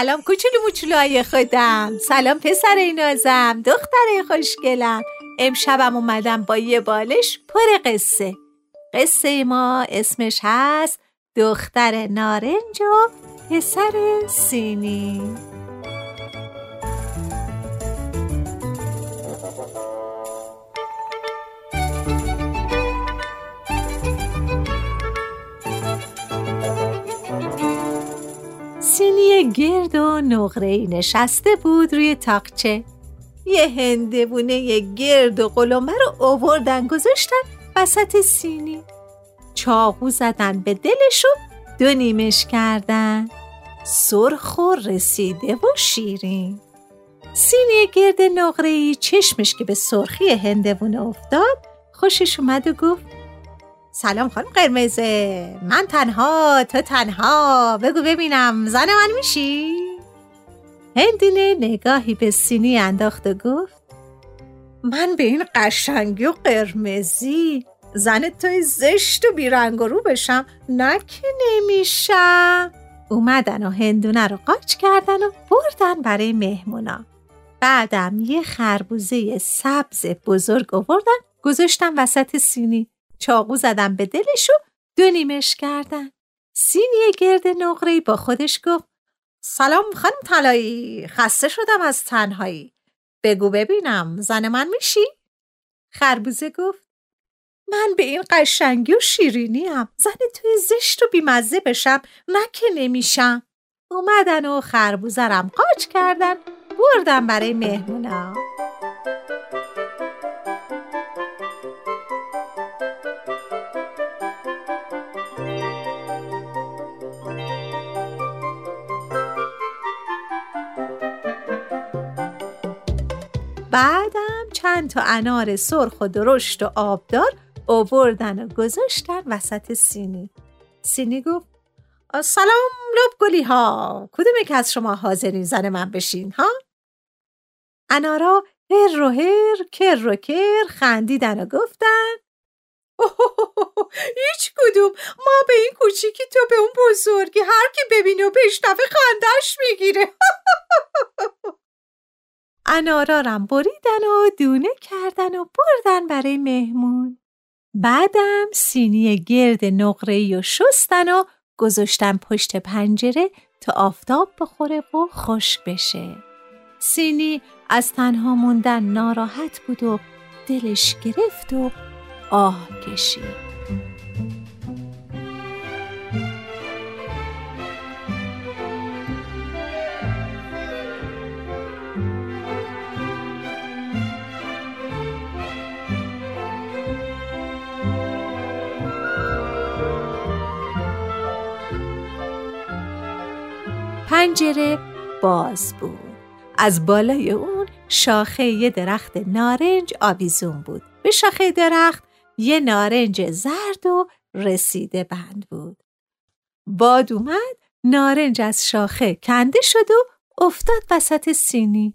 سلام کوچولو های خودم. سلام پسر نازم دختر خوشگلم امشبم اومدم با یه بالش پر قصه. قصه ما اسمش هست دختر نارنج و پسر سینی. گرد و نقره نشسته بود روی تاقچه. یه هندوونه گرد و قلمه رو اووردن گذاشتن وسط سینی. چاقو زدن به دلش و دو نیمش کردن. سرخ و رسیده و شیرین. سینی گرد نقره چشمش که به سرخی هندوونه افتاد خوشش اومد و گفت سلام خانم قرمزه. من تنها تو تنها. بگو ببینم زن من میشی؟ هندونه نگاهی به سینی انداخت و گفت من به این قشنگی و قرمزی زن توی زشت و بیرنگ و رو بشم نه که نمیشم. اومدن و هندونه رو قاچ کردن و بردن برای مهمونا. بعدم یه خربوزه سبز بزرگ آوردن گذاشتن وسط سینی. چاقو زدن به دلش و دو نیمش کردن. سینی گرد نقره با خودش گفت سلام خانم طلایی خسته شدم از تنهایی. بگو ببینم زن من میشی؟ خربوزه گفت من به این قشنگی و شیرینی هم زن توی زشت و بیمزه بشم نه که نمیشم. اومدن و خربوزرم قاچ کردن بردم برای مهمونا. بعدم چند تا انار سرخ و درشت و آبدار اووردن و گذاشتن وسط سینی. سینی گفت سلام لب گلی ها کدوم که از شما حاضرین زن من بشین ها؟ انارا هر و هر کر و کر خندیدن و گفتن هیچ کدوم. ما به این کوچیکی تو به اون بزرگی هر کی ببینه و بشنوه خندش می‌گیره. انارارم بریدن و دونه کردن و بردن برای مهمون. بعدم سینی گرد نقره و شستن و گذاشتن پشت پنجره تا آفتاب بخوره و خوش بشه. سینی از تنها موندن ناراحت بود و دلش گرفت و آه کشید. پنجره باز بود. از بالای اون شاخه یه درخت نارنج آویزون بود. به شاخه درخت یه نارنج زرد و رسیده بند بود. باد اومد نارنج از شاخه کنده شد و افتاد وسط سینی.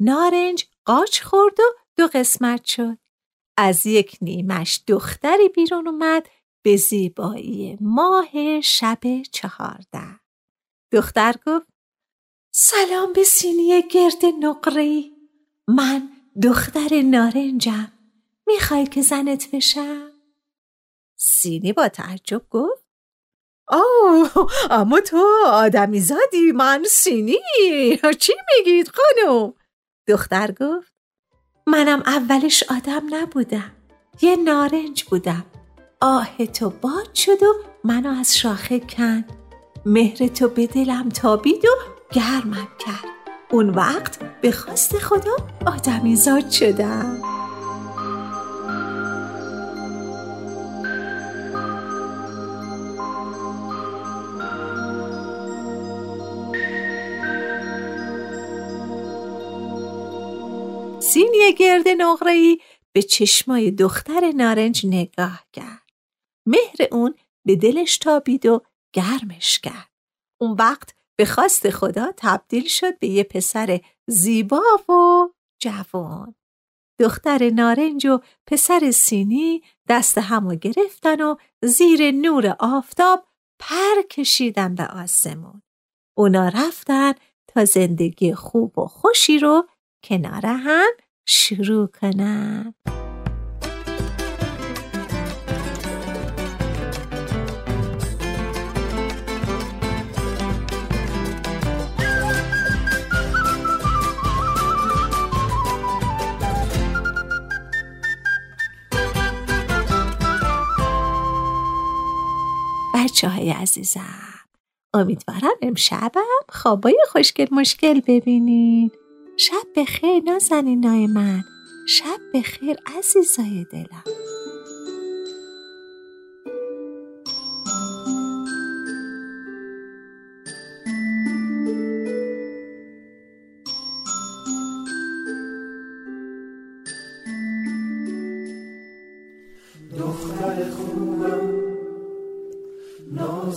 نارنج قاچ خورد و دو قسمت شد. از یک نیمش دختری بیرون اومد به زیبایی ماه شب چهارده. دختر گفت سلام به سینی گرد نقری من دختر نارنجم. می‌خوای که زنت بشم؟ سینی با تعجب گفت آه اما تو آدمی زادی من سینی. چی میگید خانم؟ دختر گفت منم اولش آدم نبودم یه نارنج بودم. آه تو باد شد و منو از شاخه کند. مهر تو به دلم تابید و گرمم کرد اون وقت به خواست خدا آدمی زاد شدم سینی گرد نقره‌ای به چشمای دختر نارنج نگاه کرد. مهر اون به دلش تابید و گرمش کرد. اون وقت به خواست خدا تبدیل شد به یه پسر زیبا و جوان. دختر نارنج و پسر سینی دست همو گرفتن و زیر نور آفتاب پر کشیدن به آسمون. اونا رفتن تا زندگی خوب و خوشی رو کنار هم شروع کنن. بچه های عزیزم. امیدوارم امشبم خوابای خوشگل مشکل ببینید. شب بخیر نازنینای من. شب بخیر عزیزای دلم.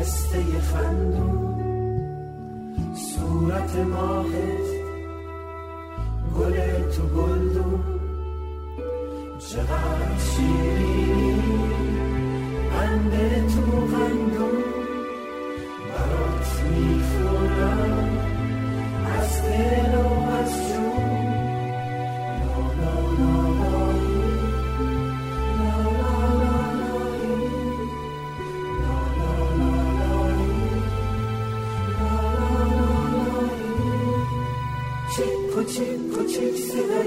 پسته خندون. صورت ماهت گل تو گلدون. چقدر شیرینی. قند تو küçük küçük sever.